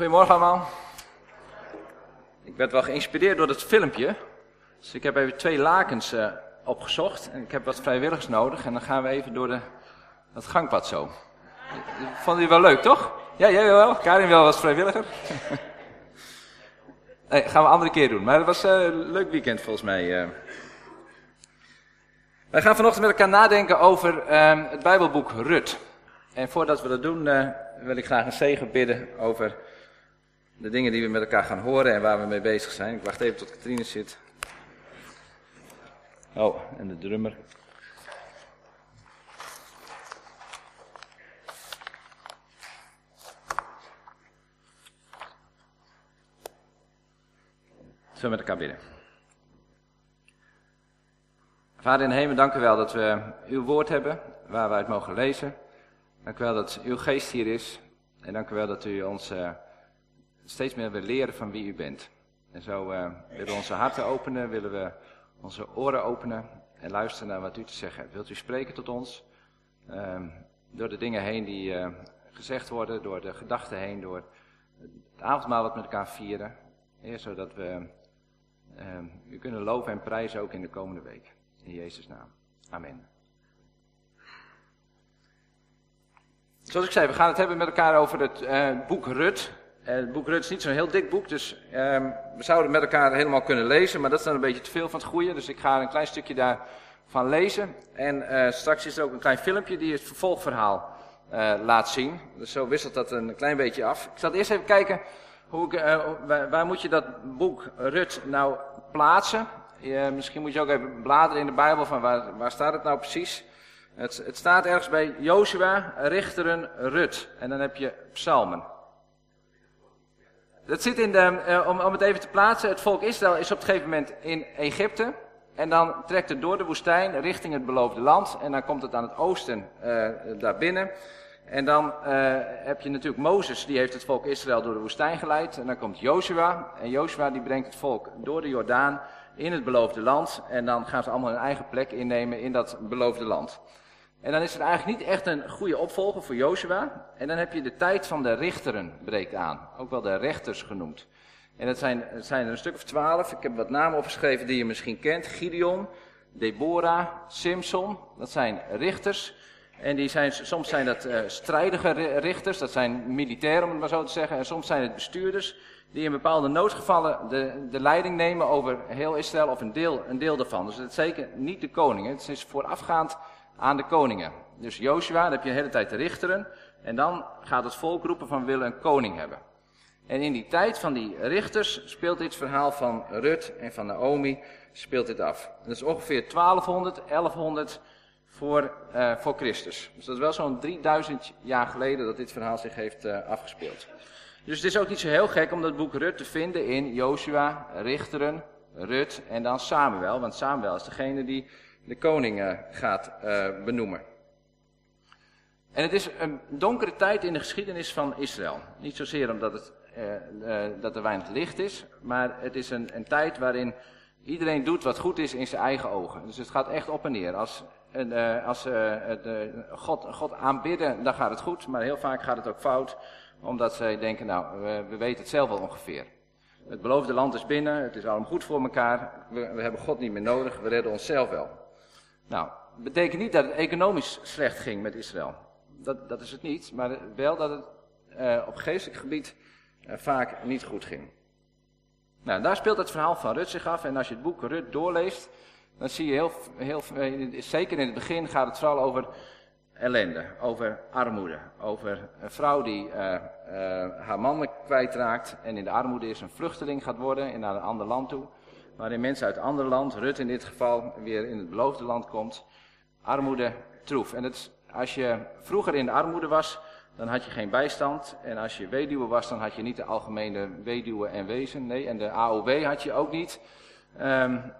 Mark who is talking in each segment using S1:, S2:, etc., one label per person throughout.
S1: Goedemorgen allemaal. Ik werd wel geïnspireerd door het filmpje. Dus ik heb even twee lakens uh, opgezocht. En ik heb wat vrijwilligers nodig. En dan gaan we even door de, dat gangpad zo. Vond jullie wel leuk, toch? Ja, jij wel. Karin wel was vrijwilliger. gaan we een andere keer doen. Maar het was uh, een leuk weekend volgens mij. Uh. Wij gaan vanochtend met elkaar nadenken over uh, het Bijbelboek Rut. En voordat we dat doen, wil ik graag een zegen bidden over de dingen die we met elkaar gaan horen en waar we mee bezig zijn. Ik wacht even tot Katrine zit. Oh, en de drummer. Zullen we met elkaar bidden. Vader in de hemel, dank u wel dat we uw woord hebben, waar we uit mogen lezen. Dank u wel dat uw geest hier is. En dank u wel dat u ons uh, steeds meer wil leren van wie u bent. En zo uh, willen we onze harten openen, willen we onze oren openen en luisteren naar wat u te zeggen hebt. Wilt u spreken tot ons? Uh, door de dingen heen die uh, gezegd worden, door de gedachten heen, door het avondmaal wat met elkaar vieren. Zodat we ehm, u kunnen loven en prijzen ook in de komende week. In Jezus' naam. Amen. Zoals ik zei, we gaan het hebben met elkaar over het uh, boek Rut. Uh, het boek Rut is niet zo'n heel dik boek, dus uh, we zouden met elkaar helemaal kunnen lezen, maar dat is dan een beetje te veel van het goede. Dus ik ga een klein stukje daarvan lezen. En eh, straks is er ook een klein filmpje die het vervolgverhaal laat zien. Dus zo wisselt dat een klein beetje af. Ik zal eerst even kijken, hoe ik, waar, waar, moet je dat boek Rut nou plaatsen? misschien moet je ook even bladeren in de Bijbel van waar, waar staat het nou precies. Het, het staat ergens bij Joshua, Richteren, Rut. En dan heb je psalmen. Dat zit in de, uh, om, om het even te plaatsen, het volk Israël is op een gegeven moment in Egypte. En dan trekt het door de woestijn richting het beloofde land. En dan komt het aan het oosten uh, daar binnen. En dan uh, heb je natuurlijk Mozes, die heeft het volk Israël door de woestijn geleid. En dan komt Joshua. En Joshua die brengt het volk door de Jordaan in het beloofde land. En dan gaan ze allemaal hun eigen plek innemen in dat beloofde land. En dan is er eigenlijk niet echt een goede opvolger voor Joshua. En dan heb je de tijd van de richteren breekt aan. Ook wel de rechters genoemd. En dat zijn, zijn er een stuk of twaalf. Ik heb wat namen opgeschreven die je misschien kent. Gideon, Deborah, Simson. Dat zijn richters. En die zijn, soms zijn dat uh, strijdige richters. Dat zijn militairen om het maar zo te zeggen. En soms zijn het bestuurders. Die in bepaalde noodgevallen de, de leiding nemen over heel Israël of een deel, een deel daarvan. Dus het is zeker niet de koningen. Het is voorafgaand aan de koningen. Dus Joshua, dan heb je de hele tijd de richteren. En dan gaat het volk roepen van willen een koning hebben. En in die tijd van die richters speelt dit verhaal van Rut en van Naomi speelt dit af. Dat is ongeveer 1200, 1100 voor, uh, voor Christus. Dus dat is wel zo'n 3000 jaar geleden dat dit verhaal zich heeft uh, afgespeeld. Dus het is ook niet zo heel gek om dat boek Rut te vinden in Joshua, Richteren, Rut en dan Samuel. Want Samuel is degene die de koning gaat uh, benoemen. En het is een donkere tijd in de geschiedenis van Israël. Niet zozeer omdat het, uh, dat er weinig licht is, maar het is een, een, tijd waarin iedereen doet wat goed is in zijn eigen ogen. Dus het gaat echt op en neer. Als, als God, God aanbidden, dan gaat het goed, maar heel vaak gaat het ook fout, omdat zij denken, nou, we, we weten het zelf wel ongeveer. Het beloofde land is binnen, het is allemaal goed voor elkaar, we, we hebben God niet meer nodig, we redden onszelf wel. Nou, betekent niet dat het economisch slecht ging met Israël. Dat, dat is het niet, maar wel dat het uh, op geestelijk gebied uh, vaak niet goed ging. Nou, daar speelt het verhaal van Rut zich af. En als je het boek Rut doorleest, dan zie je heel, heel, zeker in het begin gaat het vooral over ellende, over armoede. Over een vrouw die haar man kwijtraakt en in de armoede is een vluchteling gaat worden en naar een ander land toe waarin mensen uit ander land, Rut in dit geval, weer in het beloofde land komt. Armoede troef. En het, als je vroeger in de armoede was, dan had je geen bijstand. En als je weduwe was, dan had je niet de algemene weduwe en wezen. Nee, en de AOW had je ook niet. Um,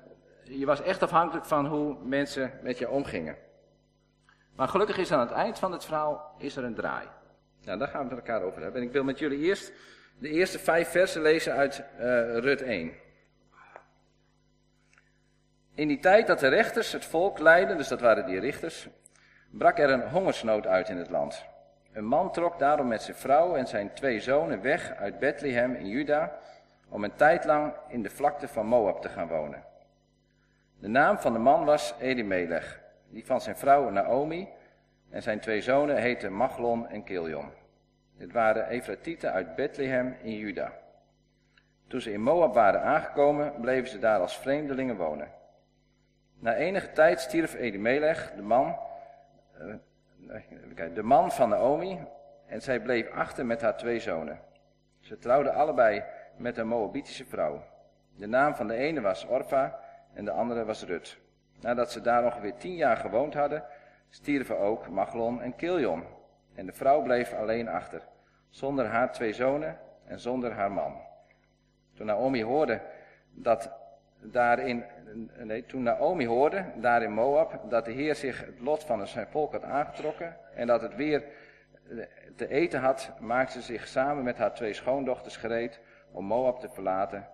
S1: je was echt afhankelijk van hoe mensen met je omgingen. Maar gelukkig is aan het eind van het verhaal is er een draai. Nou, daar gaan we het met elkaar over hebben. En ik wil met jullie eerst de eerste vijf versen lezen uit uh, Rut 1. In die tijd dat de rechters het volk leidden, dus dat waren die richters, brak er een hongersnood uit in het land. Een man trok daarom met zijn vrouw en zijn twee zonen weg uit Bethlehem in Juda om een tijd lang in de vlakte van Moab te gaan wonen. De naam van de man was Elimelech, die van zijn vrouw Naomi en zijn twee zonen heten Machlon en Kiljon. Dit waren Efratieten uit Bethlehem in Juda. Toen ze in Moab waren aangekomen, bleven ze daar als vreemdelingen wonen. Na enige tijd stierf Elimelech, de man, uh, de man van Naomi, en zij bleef achter met haar twee zonen. Ze trouwden allebei met een Moabitische vrouw. De naam van de ene was Orfa en de andere was Rut. Nadat ze daar ongeveer tien jaar gewoond hadden, stierven ook Machlon en Kiljon. En de vrouw bleef alleen achter, zonder haar twee zonen en zonder haar man. Toen Naomi hoorde dat daarin, nee, toen Naomi hoorde, daar in Moab, dat de Heer zich het lot van zijn volk had aangetrokken en dat het weer te eten had, maakte ze zich samen met haar twee schoondochters gereed om Moab te verlaten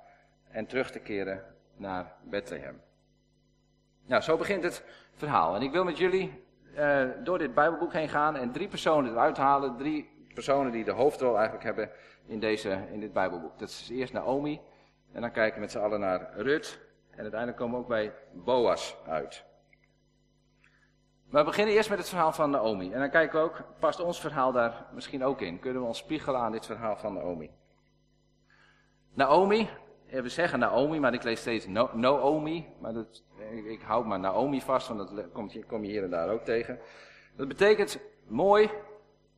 S1: en terug te keren naar Bethlehem. Nou, zo begint het verhaal. En ik wil met jullie uh, door dit Bijbelboek heen gaan en drie personen eruit halen. Drie personen die de hoofdrol eigenlijk hebben in, deze, in dit Bijbelboek. Dat is eerst Naomi. En dan kijken we met z'n allen naar Rut. En uiteindelijk komen we ook bij Boas uit. Maar we beginnen eerst met het verhaal van Naomi. En dan kijken we ook, past ons verhaal daar misschien ook in? Kunnen we ons spiegelen aan dit verhaal van Naomi? Naomi, we zeggen Naomi, maar ik lees steeds no Naomi. Maar dat, ik, hou maar Naomi vast, want dat kom je, kom je hier en daar ook tegen. Dat betekent mooi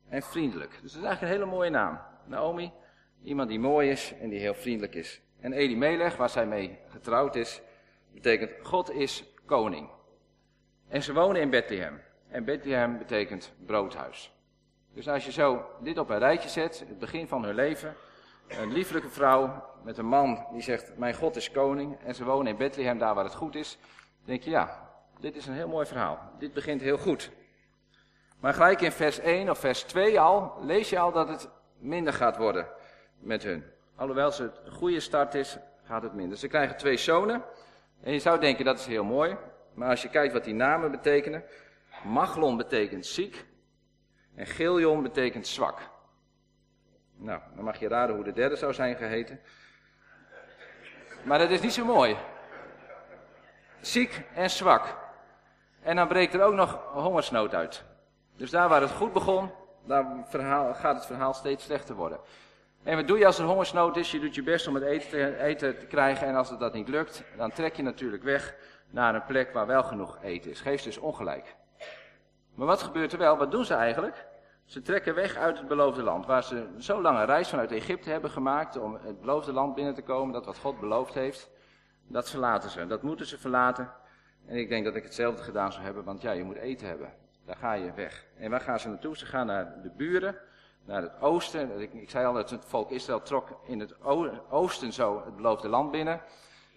S1: en vriendelijk. Dus dat is eigenlijk een hele mooie naam. Naomi, iemand die mooi is en die heel vriendelijk is. En Elimelech, waar zij mee getrouwd is, betekent God is koning. En ze wonen in Bethlehem. En Bethlehem betekent broodhuis. Dus als je zo dit op een rijtje zet, het begin van hun leven, een lieflijke vrouw met een man die zegt, mijn God is koning, en ze wonen in Bethlehem, daar waar het goed is, denk je, ja, dit is een heel mooi verhaal. Dit begint heel goed. Maar gelijk in vers 1 of vers 2 al, lees je al dat het minder gaat worden met hun. Alhoewel ze het goede start is, gaat het minder. Ze krijgen twee zonen. En je zou denken dat is heel mooi. Maar als je kijkt wat die namen betekenen. Machlon betekent ziek. En Giljon betekent zwak. Nou, dan mag je raden hoe de derde zou zijn geheten. Maar dat is niet zo mooi. Ziek en zwak. En dan breekt er ook nog hongersnood uit. Dus daar waar het goed begon, daar gaat het verhaal steeds slechter worden. En wat doe je als er hongersnood is? Je doet je best om het eten te, eten te krijgen. En als het dat niet lukt, dan trek je natuurlijk weg naar een plek waar wel genoeg eten is. Geef dus ongelijk. Maar wat gebeurt er wel? Wat doen ze eigenlijk? Ze trekken weg uit het beloofde land, waar ze zo lange reis vanuit Egypte hebben gemaakt om het beloofde land binnen te komen, dat wat God beloofd heeft. Dat verlaten ze, dat moeten ze verlaten. En ik denk dat ik hetzelfde gedaan zou hebben, want ja, je moet eten hebben. Daar ga je weg. En waar gaan ze naartoe? Ze gaan naar de buren, naar het oosten. Ik, ik zei al dat het volk Israël trok in het oosten zo het beloofde land binnen.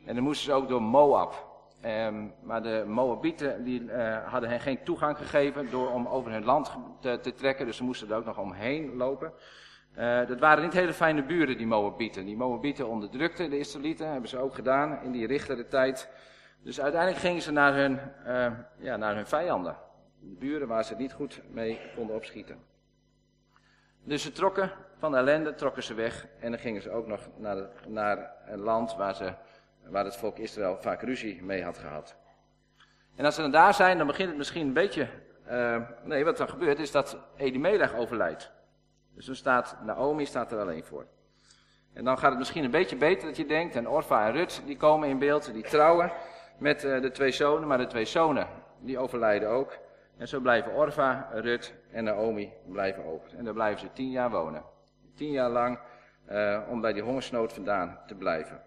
S1: En dan moesten ze ook door Moab. Um, maar de Moabieten die, uh, hadden hen geen toegang gegeven door om over hun land te, te trekken. Dus ze moesten er ook nog omheen lopen. Uh, dat waren niet hele fijne buren, die Moabieten. Die Moabieten onderdrukten de Israëlieten, hebben ze ook gedaan in die richtere tijd. Dus uiteindelijk gingen ze naar hun, uh, ja, naar hun vijanden. De buren waar ze niet goed mee konden opschieten. Dus ze trokken van de ellende, trokken ze weg. En dan gingen ze ook nog naar, naar een land waar, ze, waar het volk Israël vaak ruzie mee had gehad. En als ze dan daar zijn, dan begint het misschien een beetje... Uh, nee, wat dan gebeurt is dat Elimelech overlijdt. Dus dan staat Naomi staat er alleen voor. En dan gaat het misschien een beetje beter dat je denkt. En Orfa en Rut, die komen in beeld, die trouwen met uh, de twee zonen. Maar de twee zonen, die overlijden ook. En zo blijven Orfa, Rut en Naomi blijven over. En daar blijven ze tien jaar wonen. Tien jaar lang uh, om bij die hongersnood vandaan te blijven.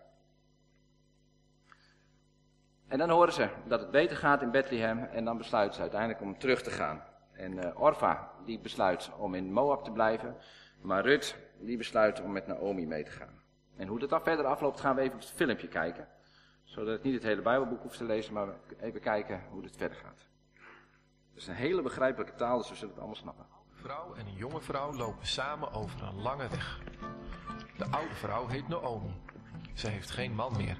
S1: En dan horen ze dat het beter gaat in Bethlehem en dan besluiten ze uiteindelijk om terug te gaan. En uh, Orfa die besluit om in Moab te blijven, maar Rut die besluit om met Naomi mee te gaan. En hoe dat dan verder afloopt gaan we even op het filmpje kijken. Zodat ik niet het hele Bijbelboek hoef te lezen, maar even kijken hoe het verder gaat. Het is een hele begrijpelijke taal, dus we zullen het allemaal snappen.
S2: Een vrouw en een jonge vrouw lopen samen over een lange weg. De oude vrouw heet Naomi. Zij heeft geen man meer.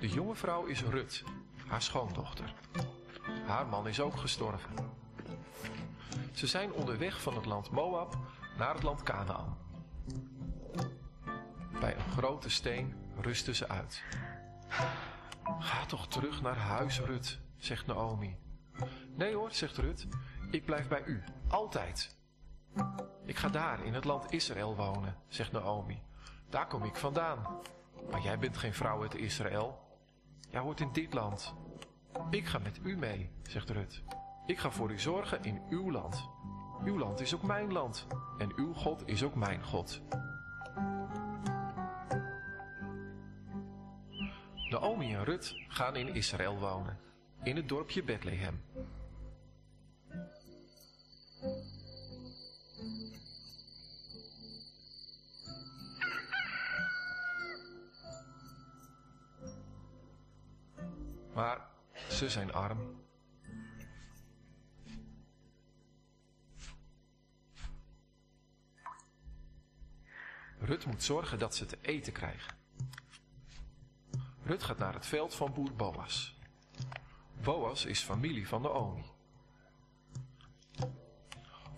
S2: De jonge vrouw is Rut, haar schoondochter. Haar man is ook gestorven. Ze zijn onderweg van het land Moab naar het land Canaan. Bij een grote steen rusten ze uit. Ga toch terug naar huis, Rut, zegt Naomi. Nee hoor, zegt Rut, ik blijf bij u, altijd. Ik ga daar in het land Israël wonen, zegt Naomi. Daar kom ik vandaan. Maar jij bent geen vrouw uit Israël. Jij hoort in dit land. Ik ga met u mee, zegt Rut. Ik ga voor u zorgen in uw land. Uw land is ook mijn land. En uw God is ook mijn God. Naomi en Rut gaan in Israël wonen, in het dorpje Bethlehem. Maar ze zijn arm. Rut moet zorgen dat ze te eten krijgen. Rut gaat naar het veld van boer Boas. Boas is familie van Naomi.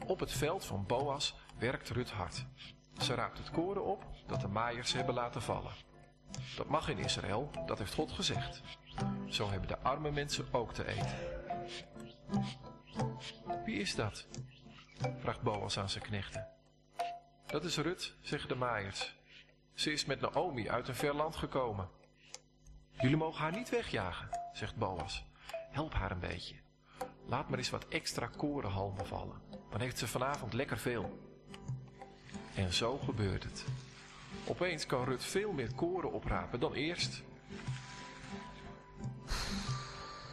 S2: Op het veld van Boas werkt Rut hard. Ze raakt het koren op dat de maaiers hebben laten vallen. Dat mag in Israël, dat heeft God gezegd. Zo hebben de arme mensen ook te eten. Wie is dat? vraagt Boas aan zijn knechten. Dat is Rut, zeggen de maaiers. Ze is met Naomi uit een ver land gekomen. Jullie mogen haar niet wegjagen, zegt Boas. Help haar een beetje. Laat maar eens wat extra korenhalmen vallen. Dan heeft ze vanavond lekker veel. En zo gebeurt het. Opeens kan Rut veel meer koren oprapen dan eerst.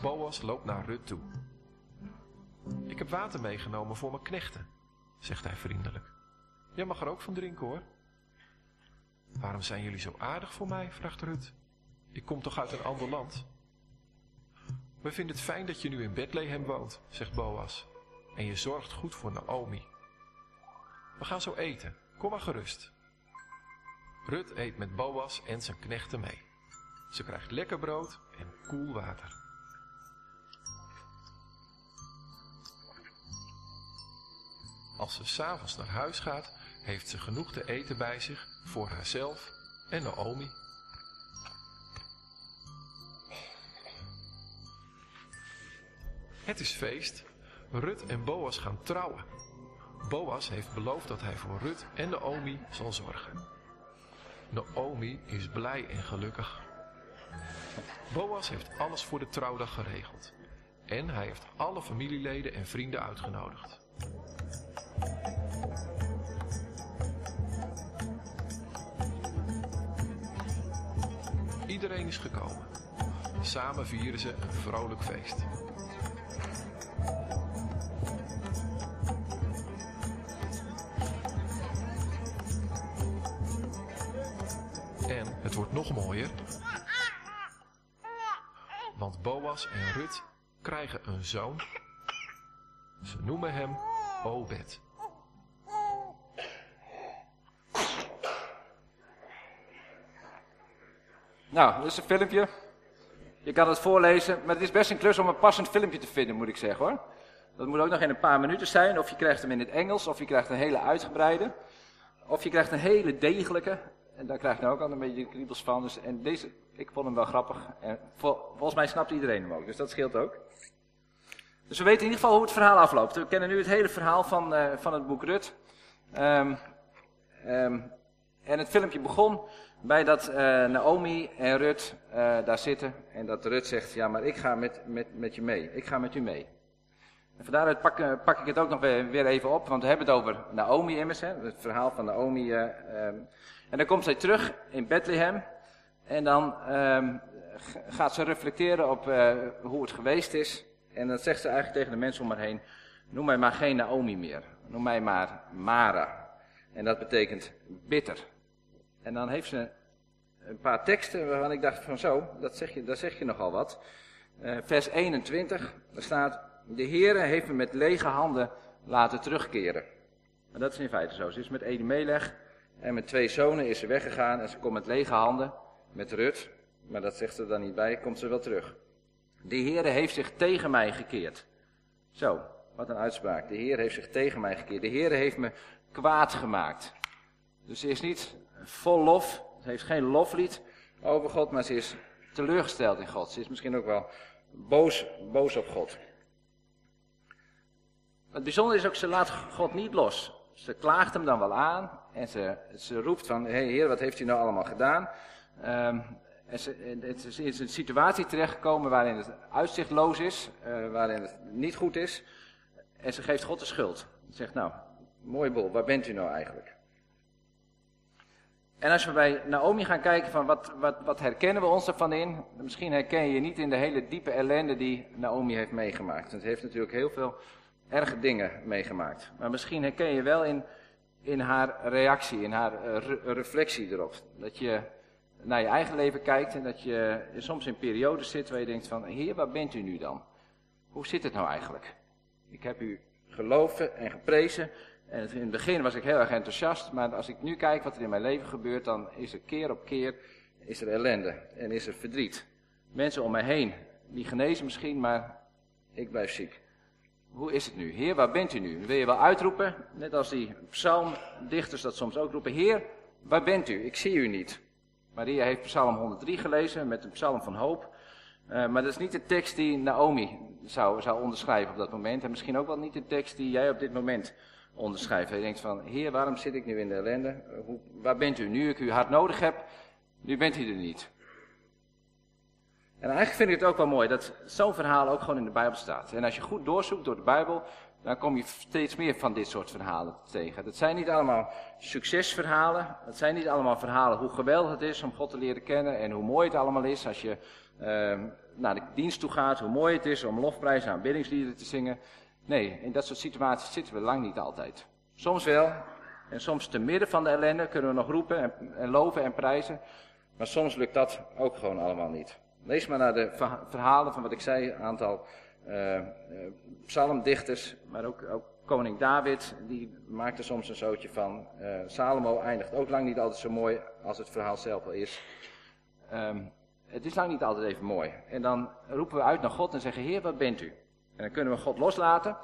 S2: Boas loopt naar Rut toe. Ik heb water meegenomen voor mijn knechten, zegt hij vriendelijk. Jij mag er ook van drinken hoor. Waarom zijn jullie zo aardig voor mij? vraagt Rut. Ik kom toch uit een ander land? We vinden het fijn dat je nu in Bethlehem woont, zegt Boas. En je zorgt goed voor Naomi. We gaan zo eten. Kom maar gerust. Rut eet met Boas en zijn knechten mee. Ze krijgt lekker brood en koel water. Als ze s'avonds naar huis gaat, heeft ze genoeg te eten bij zich voor haarzelf en Naomi. Het is feest. Rut en Boas gaan trouwen. Boas heeft beloofd dat hij voor Rut en Naomi zal zorgen. Naomi is blij en gelukkig. Boas heeft alles voor de trouwdag geregeld. En hij heeft alle familieleden en vrienden uitgenodigd. Iedereen is gekomen. Samen vieren ze een vrolijk feest. Wordt nog mooier. Want Boas en Rut krijgen een zoon. Ze noemen hem Obed.
S1: Nou, dit is een filmpje. Je kan het voorlezen, maar het is best een klus om een passend filmpje te vinden, moet ik zeggen hoor. Dat moet ook nog in een paar minuten zijn, of je krijgt hem in het Engels, of je krijgt een hele uitgebreide. Of je krijgt een hele degelijke, en daar krijg je nou ook al een beetje kriebels van. Dus, en deze, ik vond hem wel grappig. En vol, volgens mij snapt iedereen hem ook, dus dat scheelt ook. Dus we weten in ieder geval hoe het verhaal afloopt. We kennen nu het hele verhaal van, uh, van het boek Rut. Um, um, en het filmpje begon bij dat uh, Naomi en Rut uh, daar zitten. En dat Rut zegt, ja maar ik ga met, met, met je mee. Ik ga met u mee. En vandaaruit pak, uh, pak ik het ook nog weer, even op. Want we hebben het over Naomi immers. Hè, het verhaal van Naomi. Um, en dan komt zij terug in Bethlehem. En dan um, gaat ze reflecteren op hoe het geweest is. En dan zegt ze eigenlijk tegen de mensen om haar heen. Noem mij maar geen Naomi meer. Noem mij maar Mara. En dat betekent bitter. En dan heeft ze een paar teksten waarvan ik dacht van zo, dat zeg je, daar zeg je nogal wat. Vers 21, daar staat, de Heere heeft me met lege handen laten terugkeren. En dat is in feite zo. Ze is met Elimelech en met twee zonen is ze weggegaan en ze komt met lege handen, met Rut, maar dat zegt ze dan niet bij, komt ze wel terug. De Heere heeft zich tegen mij gekeerd. Zo, Wat een uitspraak. De Heer heeft zich tegen mij gekeerd. De Heer heeft me kwaad gemaakt. Dus ze is niet vol lof. Ze heeft geen loflied over God, maar ze is teleurgesteld in God. Ze is misschien ook wel boos, boos op God. Het bijzondere is ook, ze laat God niet los. Ze klaagt hem dan wel aan en ze, ze roept van, hé hey, heer, wat heeft u nou allemaal gedaan? Um, en ze, het is in een situatie terechtgekomen waarin het uitzichtloos is, uh, waarin het niet goed is. En ze geeft God de schuld. Ze zegt, nou, mooi bol, waar bent u nou eigenlijk? En als we bij Naomi gaan kijken van wat, wat, wat herkennen we ons ervan in, misschien herken je niet in de hele diepe ellende die Naomi heeft meegemaakt. Het heeft natuurlijk heel veel erge dingen meegemaakt. Maar misschien herken je wel in, in haar reactie, in haar uh, reflectie erop. Dat je naar je eigen leven kijkt en dat je soms in periodes zit waar je denkt van, heer, waar bent u nu dan? Hoe zit het nou eigenlijk? Ik heb u geloven en geprezen en in het begin was ik heel erg enthousiast, maar als ik nu kijk wat er in mijn leven gebeurt, dan is er keer op keer is er ellende en is er verdriet. Mensen om mij heen, die genezen misschien, maar ik blijf ziek. Hoe is het nu? Heer, waar bent u nu? Wil je wel uitroepen, net als die psalmdichters dat soms ook roepen. Heer, waar bent u? Ik zie u niet. Maria heeft psalm 103 gelezen met een psalm van hoop. Uh, maar dat is niet de tekst die Naomi zou, zou onderschrijven op dat moment. En misschien ook wel niet de tekst die jij op dit moment onderschrijft. Je denkt van, heer, waarom zit ik nu in de ellende? Hoe, waar bent u? Nu ik u hard nodig heb, nu bent u er niet. En eigenlijk vind ik het ook wel mooi dat zo'n verhaal ook gewoon in de Bijbel staat. En als je goed doorzoekt door de Bijbel, dan kom je steeds meer van dit soort verhalen tegen. Dat zijn niet allemaal succesverhalen. Dat zijn niet allemaal verhalen hoe geweldig het is om God te leren kennen en hoe mooi het allemaal is als je uh, naar de dienst toe gaat, hoe mooi het is om lofprijzen en aanbiddingsliederen te zingen. Nee, in dat soort situaties zitten we lang niet altijd. Soms wel, en soms te midden van de ellende kunnen we nog roepen en, en loven en prijzen. Maar soms lukt dat ook gewoon allemaal niet. Lees maar naar de verhalen van wat ik zei, een aantal uh, psalmdichters, maar ook, ook, koning David, die maakte soms een zootje van. Uh, Salomo eindigt ook lang niet altijd zo mooi als het verhaal zelf al is. Um, het is lang niet altijd even mooi. En dan roepen we uit naar God en zeggen, Heer, wat bent u? En dan kunnen we God loslaten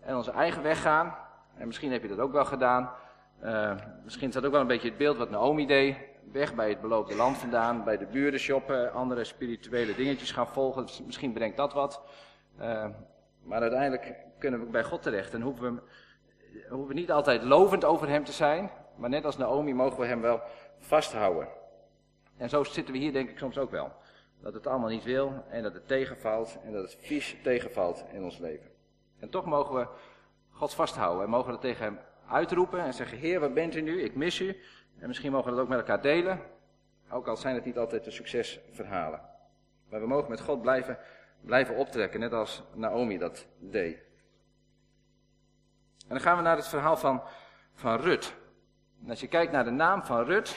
S1: en onze eigen weg gaan. En misschien heb je dat ook wel gedaan. Uh, misschien is dat ook wel een beetje het beeld wat Naomi deed. Weg bij het beloofde land vandaan, bij de buren shoppen, andere spirituele dingetjes gaan volgen. Misschien brengt dat wat. Uh, maar uiteindelijk kunnen we bij God terecht en hoeven we, we niet altijd lovend over hem te zijn. Maar net als Naomi mogen we hem wel vasthouden. En zo zitten we hier denk ik soms ook wel. Dat het allemaal niet wil en dat het tegenvalt en dat het vies tegenvalt in ons leven. En toch mogen we God vasthouden en mogen we tegen hem uitroepen en zeggen, Heer, waar bent u nu? Ik mis u. En misschien mogen we dat ook met elkaar delen. Ook al zijn het niet altijd de succesverhalen. Maar we mogen met God blijven, blijven optrekken, net als Naomi dat deed. En dan gaan we naar het verhaal van, van Rut. En als je kijkt naar de naam van Rut,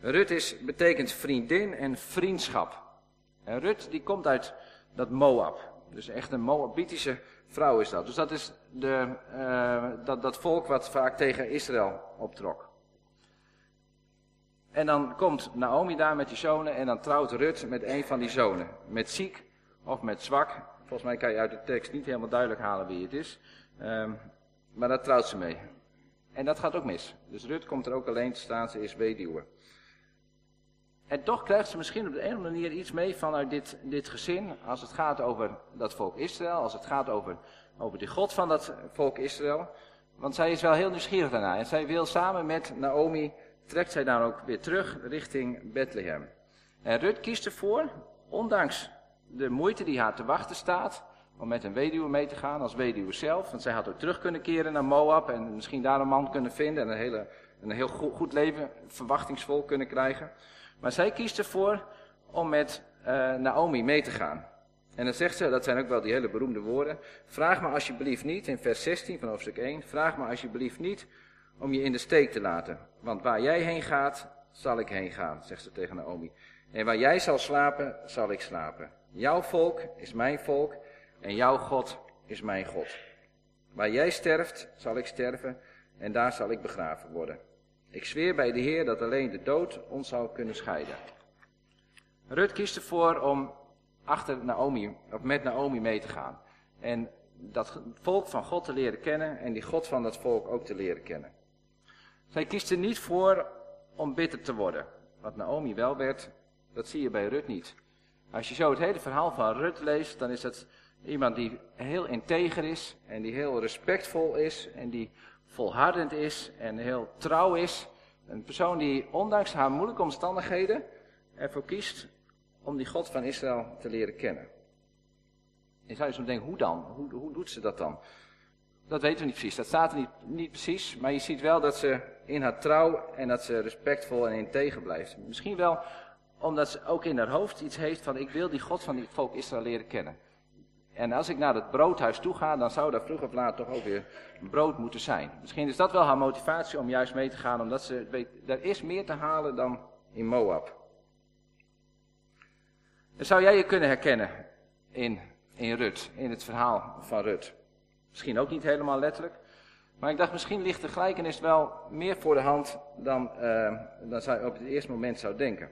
S1: Rut is, betekent vriendin en vriendschap. En Rut die komt uit dat Moab. Dus echt een Moabitische vrouw is dat. Dus dat is de, uh, dat, dat volk wat vaak tegen Israël optrok. En dan komt Naomi daar met die zonen en dan trouwt Rut met een van die zonen. Met ziek of met zwak. Volgens mij kan je uit de tekst niet helemaal duidelijk halen wie het is. Um, maar daar trouwt ze mee. En dat gaat ook mis. Dus Rut komt er ook alleen te staan, ze is weduwe. En toch krijgt ze misschien op de een of andere manier iets mee vanuit dit, dit gezin. Als het gaat over dat volk Israël. Als het gaat over, over de God van dat volk Israël. Want zij is wel heel nieuwsgierig daarna. En zij wil samen met Naomi, trekt zij dan ook weer terug richting Bethlehem. En Rut kiest ervoor, ondanks de moeite die haar te wachten staat, om met een weduwe mee te gaan als weduwe zelf. Want zij had ook terug kunnen keren naar Moab en misschien daar een man kunnen vinden en een, hele, een heel goed leven, verwachtingsvol kunnen krijgen. Maar zij kiest ervoor om met uh, Naomi mee te gaan. En dan zegt ze, dat zijn ook wel die hele beroemde woorden. Vraag me alsjeblieft niet, in vers 16 van hoofdstuk 1, vraag me alsjeblieft niet om je in de steek te laten. Want waar jij heen gaat, zal ik heen gaan, zegt ze tegen Naomi. En waar jij zal slapen, zal ik slapen. Jouw volk is mijn volk en jouw God is mijn God. Waar jij sterft, zal ik sterven en daar zal ik begraven worden. Ik zweer bij de Heer dat alleen de dood ons zou kunnen scheiden. Rut kiest ervoor om achter Naomi, of met Naomi mee te gaan. En dat volk van God te leren kennen en die God van dat volk ook te leren kennen. Zij kiest er niet voor om bitter te worden. Wat Naomi wel werd, dat zie je bij Rut niet. Als je zo het hele verhaal van Rut leest, dan is het iemand die heel integer is en die heel respectvol is en die volhardend is en heel trouw is. Een persoon die ondanks haar moeilijke omstandigheden ervoor kiest om die God van Israël te leren kennen. En zou je zo denken, hoe dan? Hoe, hoe doet ze dat dan? Dat weten we niet precies. Dat staat er niet, niet precies. Maar je ziet wel dat ze in haar trouw en dat ze respectvol en integer blijft. Misschien wel omdat ze ook in haar hoofd iets heeft van ik wil die God van dit volk Israël leren kennen. En als ik naar het broodhuis toe ga, dan zou daar vroeg of laat toch ook weer brood moeten zijn. Misschien is dat wel haar motivatie om juist mee te gaan, omdat ze weet, er is meer te halen dan in Moab. Dan zou jij je kunnen herkennen in, in Rut, in het verhaal van Rut. Misschien ook niet helemaal letterlijk. Maar ik dacht, misschien ligt de gelijkenis wel meer voor de hand dan, uh, dan zou op het eerste moment zou denken.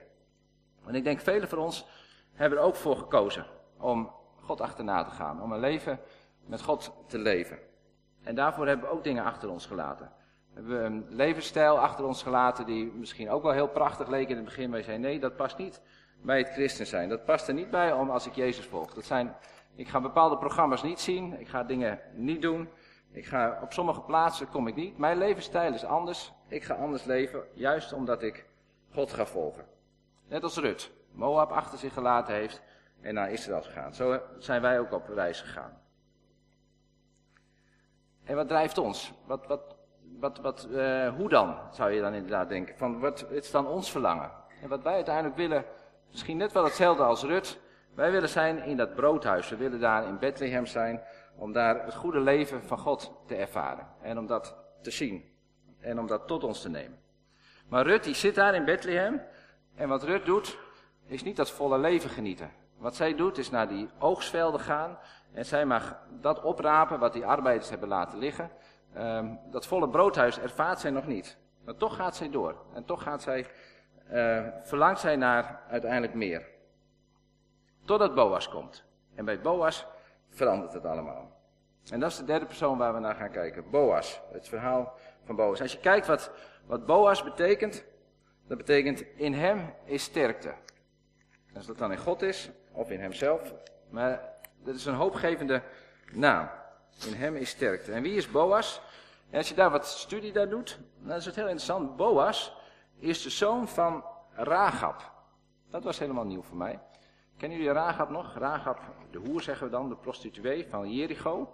S1: En ik denk, velen van ons hebben er ook voor gekozen om God achterna te gaan. Om een leven met God te leven. En daarvoor hebben we ook dingen achter ons gelaten. We hebben een levensstijl achter ons gelaten die misschien ook wel heel prachtig leek in het begin. Maar je zei, nee, dat past niet bij het christen zijn. Dat past er niet bij om als ik Jezus volg. Dat zijn, ik ga bepaalde programma's niet zien. Ik ga dingen niet doen. Ik ga, op sommige plaatsen kom ik niet. Mijn levensstijl is anders. Ik ga anders leven, juist omdat ik God ga volgen. Net als Rut, Moab achter zich gelaten heeft en naar Israël gegaan. Zo zijn wij ook op reis gegaan. En wat drijft ons? Wat, wat, wat, wat, uh, hoe dan, zou je dan inderdaad denken? Van wat is dan ons verlangen? En wat wij uiteindelijk willen, misschien net wel hetzelfde als Rut. Wij willen zijn in dat broodhuis. We willen daar in Bethlehem zijn om daar het goede leven van God te ervaren. En om dat te zien. En om dat tot ons te nemen. Maar Rut die zit daar in Bethlehem. En wat Rut doet, is niet dat volle leven genieten. Wat zij doet, is naar die oogstvelden gaan. En zij mag dat oprapen wat die arbeiders hebben laten liggen. Um, dat volle broodhuis ervaart zij nog niet. Maar toch gaat zij door. En toch gaat zij, uh, verlangt zij naar uiteindelijk meer. Totdat Boas komt. En bij Boas verandert het allemaal. En dat is de derde persoon waar we naar gaan kijken. Boas. Het verhaal van Boas. Als je kijkt wat, wat Boas betekent, dat betekent in hem is sterkte. Als dat dan in God is, of in hemzelf. Maar dat is een hoopgevende naam. In hem is sterkte. En wie is Boas? En als je daar wat studie daar doet, dan is het heel interessant. Boas is de zoon van Ragab. Dat was helemaal nieuw voor mij. Kennen jullie Ragab nog? Ragab, de hoer zeggen we dan, de prostituee van Jericho.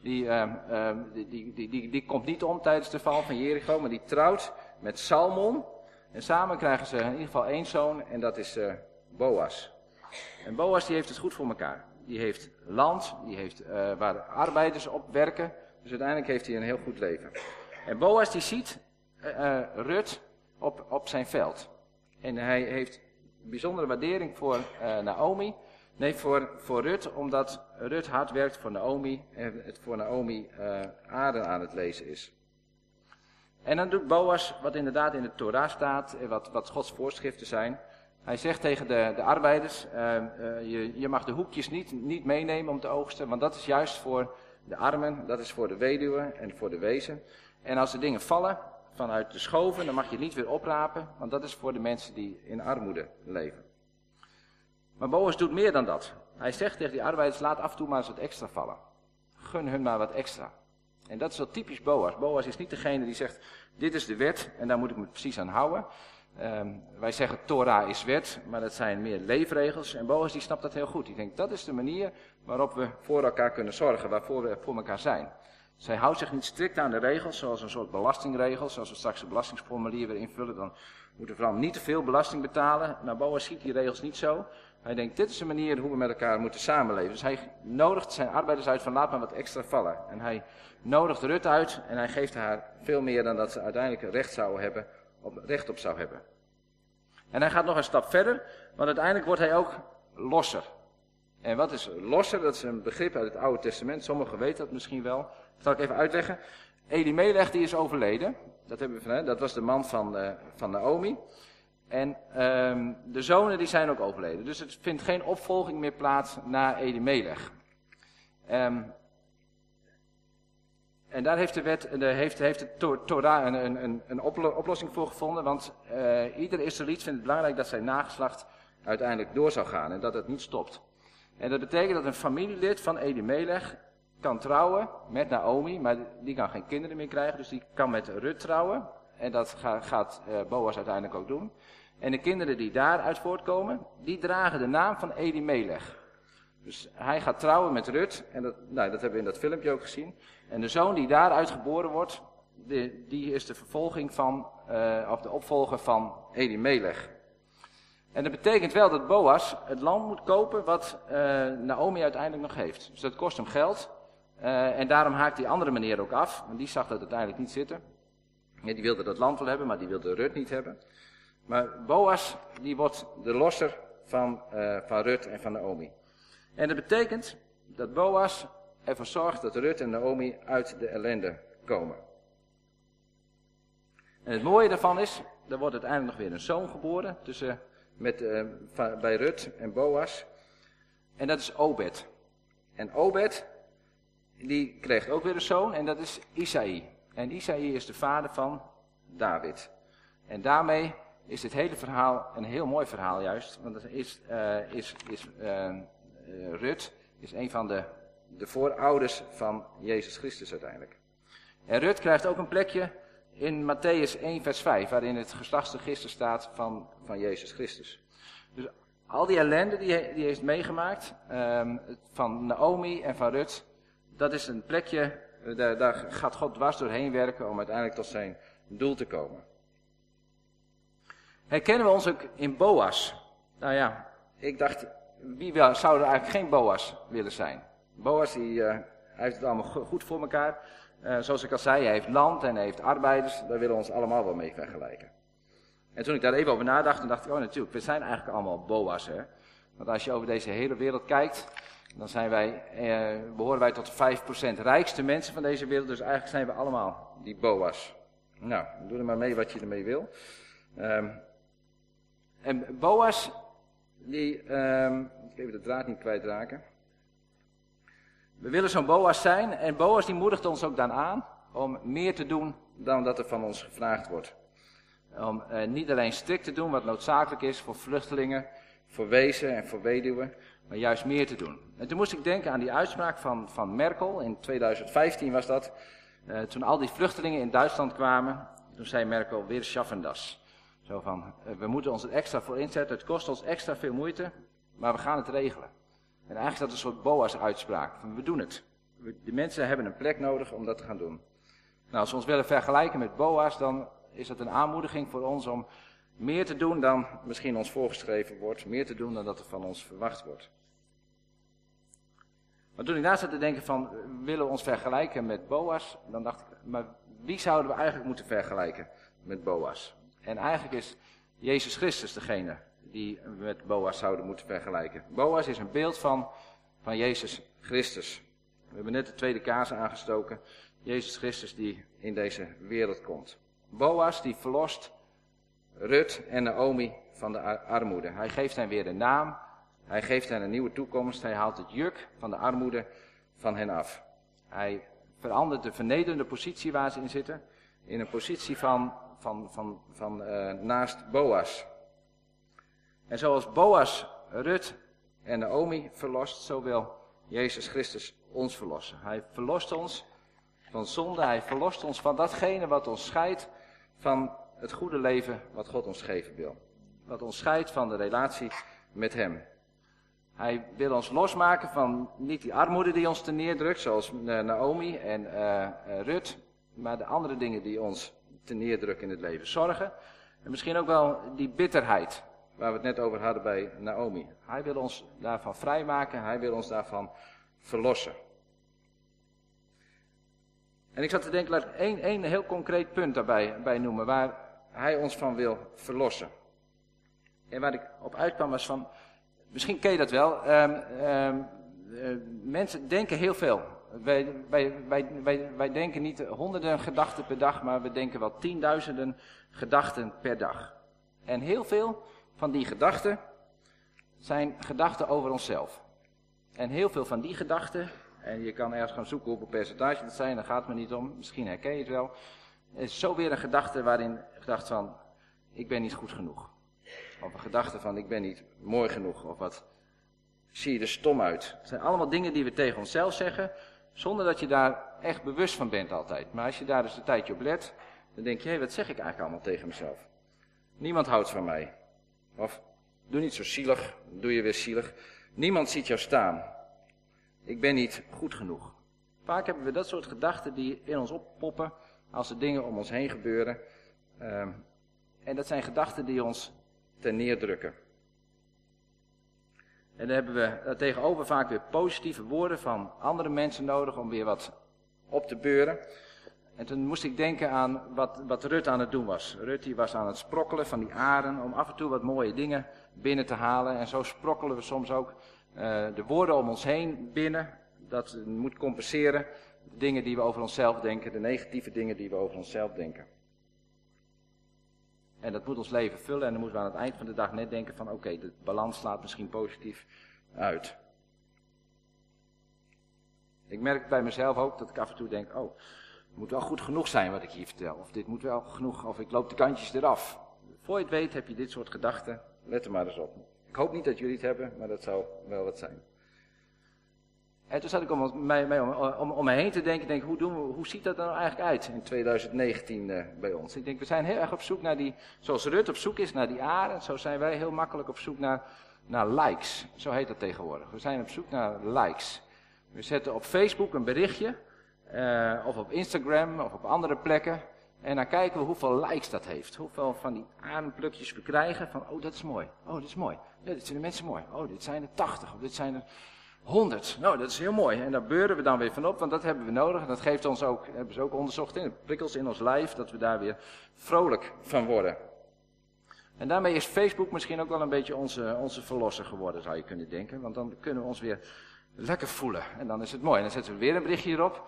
S1: Die, uh, die, die, die, die, komt niet om tijdens de val van Jericho, maar die trouwt met Salmon. En samen krijgen ze in ieder geval één zoon en dat is uh, Boas. En Boas die heeft het goed voor elkaar. Die heeft land, die heeft uh, waar arbeiders op werken. Dus uiteindelijk heeft hij een heel goed leven. En Boas die ziet uh, Rut op, op zijn veld. En hij heeft bijzondere waardering voor uh, Naomi. Nee, voor, voor Rut, omdat Rut hard werkt voor Naomi en het voor Naomi uh, aarde aan het lezen is. En dan doet Boas wat inderdaad in de Torah staat, wat, wat Gods voorschriften zijn. Hij zegt tegen de, de arbeiders, uh, je, je mag de hoekjes niet, niet meenemen om te oogsten, want dat is juist voor de armen, dat is voor de weduwen en voor de wezen. En als de dingen vallen, vanuit de schoven, dan mag je het niet weer oprapen, want dat is voor de mensen die in armoede leven. Maar Boas doet meer dan dat. Hij zegt tegen die arbeiders, laat af en toe maar eens wat extra vallen. Gun hun maar wat extra. En dat is wel typisch Boas. Boas is niet degene die zegt, dit is de wet en daar moet ik me precies aan houden. Um, wij zeggen Torah is wet, maar dat zijn meer leefregels. En Boas die snapt dat heel goed. Die denkt, dat is de manier waarop we voor elkaar kunnen zorgen, waarvoor we voor elkaar zijn. Zij houdt zich niet strikt aan de regels, zoals een soort belastingregels. Als we straks een belastingsformulier weer invullen, dan moeten we vooral niet te veel belasting betalen. Nou, Boas ziet die regels niet zo. Hij denkt, dit is de manier hoe we met elkaar moeten samenleven. Dus hij nodigt zijn arbeiders uit van laat maar wat extra vallen. En hij nodigt Rut uit en hij geeft haar veel meer dan dat ze uiteindelijk recht, zou hebben, op, recht op zou hebben. En hij gaat nog een stap verder, want uiteindelijk wordt hij ook losser. En wat is losser? Dat is een begrip uit het Oude Testament. Sommigen weten dat misschien wel. Dat zal ik even uitleggen. Elimelech die is overleden. Dat, hebben we, dat was de man van, uh, van Naomi. En um, de zonen die zijn ook overleden. Dus het vindt geen opvolging meer plaats na Elimelech. Um, En daar heeft de wet, heeft, heeft de Torah een, een, een, oplossing voor gevonden. Want uh, ieder Israëliet vindt het belangrijk dat zijn nageslacht uiteindelijk door zou gaan en dat het niet stopt. En dat betekent dat een familielid van Elimelech kan trouwen met Naomi, maar die kan geen kinderen meer krijgen, dus die kan met Rut trouwen. En dat gaat, uh, Boas uiteindelijk ook doen. En de kinderen die daaruit voortkomen, die dragen de naam van Elimelech. Dus hij gaat trouwen met Rut, en dat, nou, dat hebben we in dat filmpje ook gezien. En de zoon die daaruit geboren wordt, die, is de vervolging van, uh, of de opvolger van Elimelech. En dat betekent wel dat Boas het land moet kopen wat uh, Naomi uiteindelijk nog heeft. Dus dat kost hem geld. Uh, en daarom haakt die andere meneer ook af, want die zag dat uiteindelijk niet zitten. Ja, die wilde dat land wel hebben, maar die wilde Rut niet hebben. Maar Boas, die wordt de losser van, uh, van Rut en van Naomi. En dat betekent dat Boas ervoor zorgt dat Rut en Naomi uit de ellende komen. En het mooie daarvan is, er wordt uiteindelijk nog weer een zoon geboren tussen, met, uh, bij Rut en Boas. En dat is Obed. En Obed, die kreeg ook weer een zoon en dat is Isaï. En Isaïe is de vader van David. En daarmee is dit hele verhaal een heel mooi verhaal juist. Want het is, uh, is, is uh, Rut is een van de, de voorouders van Jezus Christus uiteindelijk. En Rut krijgt ook een plekje in Matthäus 1 vers 5, waarin het geslachtsregister staat van, van Jezus Christus. Dus al die ellende die hij, die heeft meegemaakt, um, van Naomi en van Rut, dat is een plekje eh, daar, daar gaat God dwars doorheen werken om uiteindelijk tot zijn doel te komen. Herkennen we ons ook in Boas? Nou ja, ik dacht, wie zou er eigenlijk geen Boas willen zijn? Boas, die, uh, heeft het allemaal goed voor elkaar. Uh, zoals ik al zei, hij heeft land en hij heeft arbeiders. Daar willen we ons allemaal wel mee vergelijken. En toen ik daar even over nadacht, dan dacht ik, oh natuurlijk, we zijn eigenlijk allemaal Boas. Hè? Want als je over deze hele wereld kijkt, dan zijn wij, eh, behoren wij tot de 5% rijkste mensen van deze wereld. Dus eigenlijk zijn we allemaal die boa's. Nou, doe er maar mee wat je ermee wil. Um, en boa's, die, um, ik even de draad niet kwijtraken. We willen zo'n boa's zijn en boa's die moedigt ons ook dan aan om meer te doen dan dat er van ons gevraagd wordt. Om uh, niet alleen strikt te doen wat noodzakelijk is voor vluchtelingen, voor wezen en voor weduwen, maar juist meer te doen. En toen moest ik denken aan die uitspraak van, van Merkel, in 2015 was dat, uh, toen al die vluchtelingen in Duitsland kwamen, toen zei Merkel, weer schaffen das. Zo van, uh, we moeten ons er extra voor inzetten, het kost ons extra veel moeite, maar we gaan het regelen. En eigenlijk is dat een soort Boas-uitspraak, we doen het. de mensen hebben een plek nodig om dat te gaan doen. Nou, als we ons willen vergelijken met Boas, dan is dat een aanmoediging voor ons om meer te doen dan misschien ons voorgeschreven wordt, meer te doen dan dat er van ons verwacht wordt. Maar toen ik na zat te denken van, willen we ons vergelijken met Boas, dan dacht ik, maar wie zouden we eigenlijk moeten vergelijken met Boas? En eigenlijk is Jezus Christus degene die we met Boas zouden moeten vergelijken. Boas is een beeld van, van Jezus Christus. We hebben net de tweede kaas aangestoken. Jezus Christus die in deze wereld komt. Boas die verlost Rut en Naomi van de armoede. Hij geeft hen weer een naam. Hij geeft hen een nieuwe toekomst. Hij haalt het juk van de armoede van hen af. Hij verandert de vernederende positie waar ze in zitten in een positie van, van, van, van uh, naast Boas. En zoals Boas Rut en Naomi verlost, zo wil Jezus Christus ons verlossen. Hij verlost ons van zonde. Hij verlost ons van datgene wat ons scheidt van het goede leven wat God ons geven wil. Wat ons scheidt van de relatie met Hem. Hij wil ons losmaken van niet die armoede die ons te neerdrukt, zoals eh, Naomi en uh, Rut, maar de andere dingen die ons te neerdrukken in het leven. Zorgen en misschien ook wel die bitterheid, waar we het net over hadden bij Naomi. Hij wil ons daarvan vrijmaken, hij wil ons daarvan verlossen. En ik zat te denken, laat ik één, één heel concreet punt daarbij bij noemen, waar hij ons van wil verlossen. En waar ik op uitkwam was van, misschien ken je dat wel, um, um, uh, mensen denken heel veel. Wij, wij, wij, wij, denken niet honderden gedachten per dag, maar we denken wel tienduizenden gedachten per dag. En heel veel van die gedachten zijn gedachten over onszelf. En heel veel van die gedachten En je kan ergens gaan zoeken hoeveel percentage dat zijn, daar gaat het me niet om. Misschien herken je het wel. Is zo weer een gedachte waarin gedacht van, ik ben niet goed genoeg. Of een gedachte van, ik ben niet mooi genoeg. Of wat, zie je er stom uit. Het zijn allemaal dingen die we tegen onszelf zeggen, zonder dat je daar echt bewust van bent altijd. Maar als je daar dus een tijdje op let, dan denk je, hé, wat zeg ik eigenlijk allemaal tegen mezelf? Niemand houdt van mij. Of, doe niet zo zielig, doe je weer zielig. Niemand ziet jou staan. Ik ben niet goed genoeg. Vaak hebben we dat soort gedachten die in ons oppoppen als er dingen om ons heen gebeuren. Ehm, en dat zijn gedachten die ons ten neerdrukken. En dan hebben we tegenover vaak weer positieve woorden van andere mensen nodig om weer wat op te beuren. En toen moest ik denken aan wat, wat Rut aan het doen was. Rut die was aan het sprokkelen van die aren om af en toe wat mooie dingen binnen te halen. En zo sprokkelen we soms ook uh, de woorden om ons heen binnen. Dat moet compenseren de dingen die we over onszelf denken, de negatieve dingen die we over onszelf denken. En dat moet ons leven vullen en dan moeten we aan het eind van de dag net denken van oké, de balans slaat misschien positief uit. Ik merk bij mezelf ook dat ik af en toe denk, oh, het moet wel goed genoeg zijn wat ik hier vertel. Of dit moet wel genoeg, of ik loop de kantjes eraf. Voor je het weet heb je dit soort gedachten. Let er maar eens op. Ik hoop niet dat jullie het hebben, maar dat zou wel wat zijn. En toen zat ik om, mij, om, om, om me heen te denken, denk, hoe, doen we, hoe ziet dat er nou eigenlijk uit in 2019 uh, bij ons? Ik denk, we zijn heel erg op zoek naar die, zoals Rut op zoek is naar die aren, zo zijn wij heel makkelijk op zoek naar, naar likes. Zo heet dat tegenwoordig. We zijn op zoek naar likes. We zetten op Facebook een berichtje, uh, of op Instagram, of op andere plekken. En dan kijken we hoeveel likes dat heeft. Hoeveel van die ademplukjes we krijgen. Van, oh, dat is mooi. Oh, dat is mooi. Ja, dit zijn de mensen mooi. Oh, dit zijn er 80. Of dit zijn er 100. Nou, dat is heel mooi. En daar beuren we dan weer van op, want dat hebben we nodig. En dat geeft ons ook, hebben ze ook onderzocht, in, prikkels in ons lijf, dat we daar weer vrolijk van worden. En daarmee is Facebook misschien ook wel een beetje onze, onze verlosser geworden, zou je kunnen denken. Want dan kunnen we ons weer lekker voelen. En dan is het mooi. En dan zetten we weer een berichtje hierop.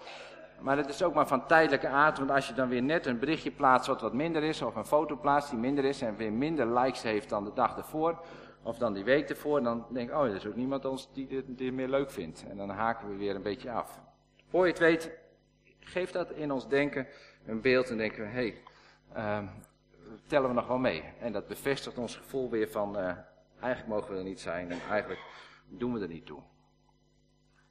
S1: Maar het is ook maar van tijdelijke aard, want als je dan weer net een berichtje plaatst wat wat minder is, of een foto plaatst die minder is en weer minder likes heeft dan de dag ervoor, of dan die week ervoor, dan denk ik, oh, er is ook niemand ons die dit, meer leuk vindt. En dan haken we weer een beetje af. Voor je het weet, geeft dat in ons denken een beeld en denken we, hé, hey, uh, tellen we nog wel mee. En dat bevestigt ons gevoel weer van, uh, eigenlijk mogen we er niet zijn en eigenlijk doen we er niet toe.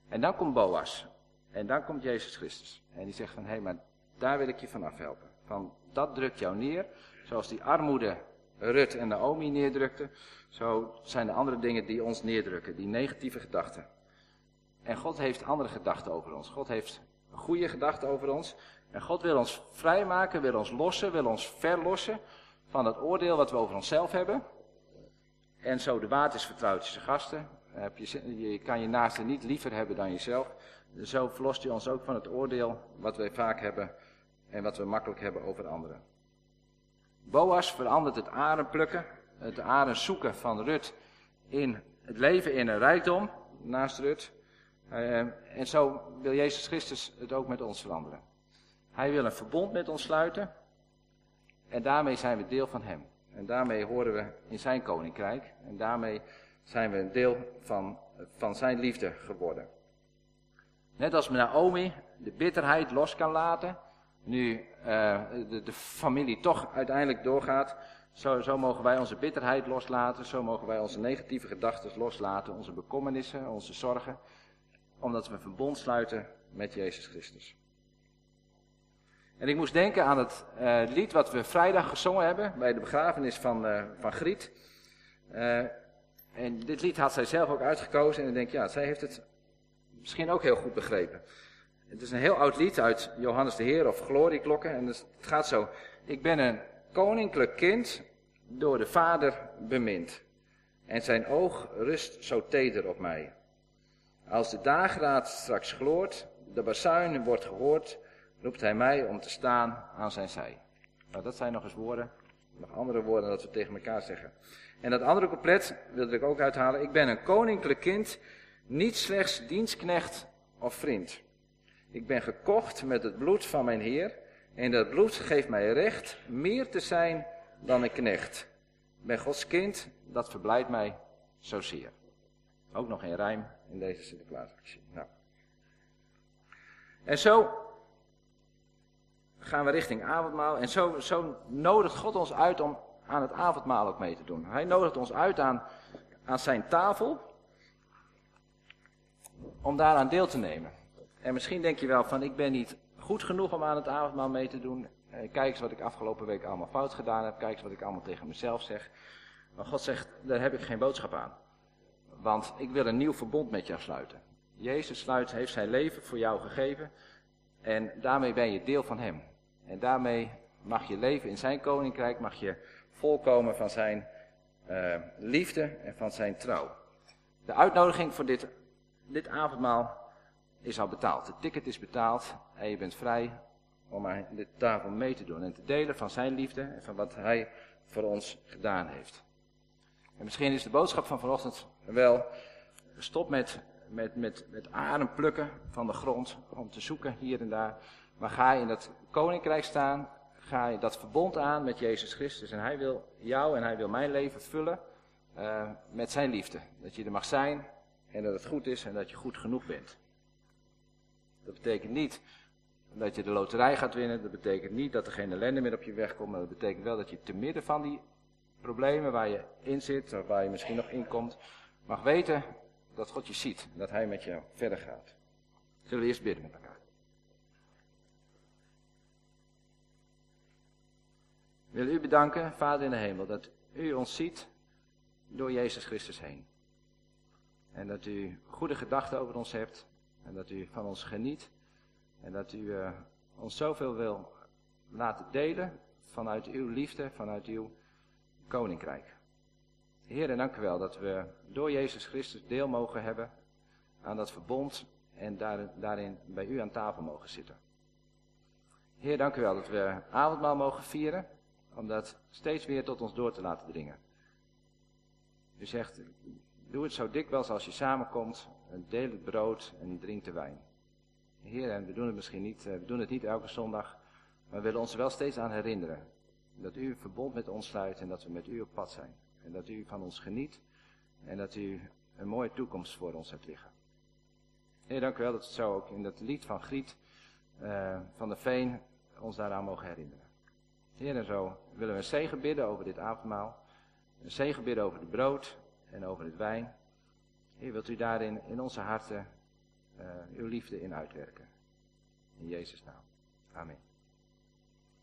S1: En dan komt Boas. En dan komt Jezus Christus. En die zegt van, hé, hey, maar daar wil ik je van afhelpen. Van, dat drukt jou neer. Zoals die armoede Rut en Naomi neerdrukte. Zo zijn er andere dingen die ons neerdrukken. Die negatieve gedachten. En God heeft andere gedachten over ons. God heeft goede gedachten over ons. En God wil ons vrijmaken, wil ons lossen, wil ons verlossen van het oordeel wat we over onszelf hebben. En zo de waard is vertrouwd zijn gasten. Je, kan je naaste niet liever hebben dan jezelf. Zo verlost hij ons ook van het oordeel wat wij vaak hebben en wat we makkelijk hebben over anderen. Boas verandert het aren plukken, het aren zoeken van Rut in het leven in een rijkdom naast Rut. Uh, en zo wil Jezus Christus het ook met ons veranderen. Hij wil een verbond met ons sluiten. En daarmee zijn we deel van Hem. En daarmee horen we in Zijn koninkrijk. En daarmee zijn we een deel van, van Zijn liefde geworden. Net als Naomi de bitterheid los kan laten, nu uh, de, familie toch uiteindelijk doorgaat, zo, zo, mogen wij onze bitterheid loslaten, zo mogen wij onze negatieve gedachten loslaten, onze bekommernissen, onze zorgen, omdat we een verbond sluiten met Jezus Christus. En ik moest denken aan het uh, lied wat we vrijdag gezongen hebben bij de begrafenis van, uh, van Griet. en dit lied had zij zelf ook uitgekozen en ik denk, ja, zij heeft het misschien ook heel goed begrepen. Het is een heel oud lied uit Johannes de Heer of Glorieklokken. En het gaat zo. Ik ben een koninklijk kind, door de Vader bemind. En zijn oog rust zo teder op mij. Als de dageraad straks gloort, de bazuin wordt gehoord, roept hij mij om te staan aan zijn zij. Nou, dat zijn nog eens woorden, nog andere woorden dat we tegen elkaar zeggen. En dat andere couplet wilde ik ook uithalen. Ik ben een koninklijk kind, niet slechts dienstknecht of vriend. Ik ben gekocht met het bloed van mijn Heer. En dat bloed geeft mij recht meer te zijn dan een knecht. Ik ben Gods kind, dat verblijdt mij zozeer. Ook nog een rijm in deze Sinterklaasactie. Nou. En zo gaan we richting avondmaal. En zo, zo nodigt God ons uit om aan het avondmaal ook mee te doen. Hij nodigt ons uit aan, aan zijn tafel. Om daaraan deel te nemen. En misschien denk je wel van ik ben niet goed genoeg om aan het avondmaal mee te doen. Eh, kijk eens wat ik afgelopen week allemaal fout gedaan heb. Kijk eens wat ik allemaal tegen mezelf zeg. Maar God zegt, daar heb ik geen boodschap aan. Want ik wil een nieuw verbond met jou sluiten. Jezus sluit, heeft zijn leven voor jou gegeven. En daarmee ben je deel van hem. En daarmee mag je leven in zijn koninkrijk, mag je volkomen van zijn uh, liefde en van zijn trouw. De uitnodiging voor dit, dit avondmaal is al betaald. Het ticket is betaald en je bent vrij om aan dit tafel mee te doen en te delen van zijn liefde en van wat hij voor ons gedaan heeft. En misschien is de boodschap van vanochtend wel, stop met, met, met, met adem plukken van de grond om te zoeken hier en daar. Maar ga in dat koninkrijk staan, ga je dat verbond aan met Jezus Christus. En hij wil jou en hij wil mijn leven vullen uh, met zijn liefde. Dat je er mag zijn en dat het goed is en dat je goed genoeg bent. Dat betekent niet dat je de loterij gaat winnen. Dat betekent niet dat er geen ellende meer op je weg komt. Maar dat betekent wel dat je te midden van die problemen waar je in zit, of waar je misschien nog in komt, mag weten dat God je ziet. En dat Hij met jou verder gaat. Zullen we eerst bidden met elkaar. Ik wil u bedanken, Vader in de hemel, dat u ons ziet door Jezus Christus heen. En dat u goede gedachten over ons hebt. En dat u van ons geniet. En dat u uh, ons zoveel wil laten delen vanuit uw liefde, vanuit uw koninkrijk. Heer, dank u wel dat we door Jezus Christus deel mogen hebben aan dat verbond en daarin bij u aan tafel mogen zitten. Heer, dank u wel dat we avondmaal mogen vieren, om dat steeds weer tot ons door te laten dringen. U zegt, doe het zo dikwijls als je samenkomt, en deel het brood en drink de wijn. Heer, en we doen het misschien niet, eh, we doen het niet elke zondag, maar we willen ons er wel steeds aan herinneren. Dat u een verbond met ons sluit en dat we met u op pad zijn. En dat u van ons geniet en dat u een mooie toekomst voor ons hebt liggen. Heer, dank u wel dat we zo ook in dat lied van Griet uh, van de Veen ons daaraan mogen herinneren. Heer, en zo willen we een zegen bidden over dit avondmaal. Een zegen bidden over het brood en over het wijn. Heer, wilt u daarin in onze harten uh, uw liefde in uitwerken. In Jezus' naam. Amen.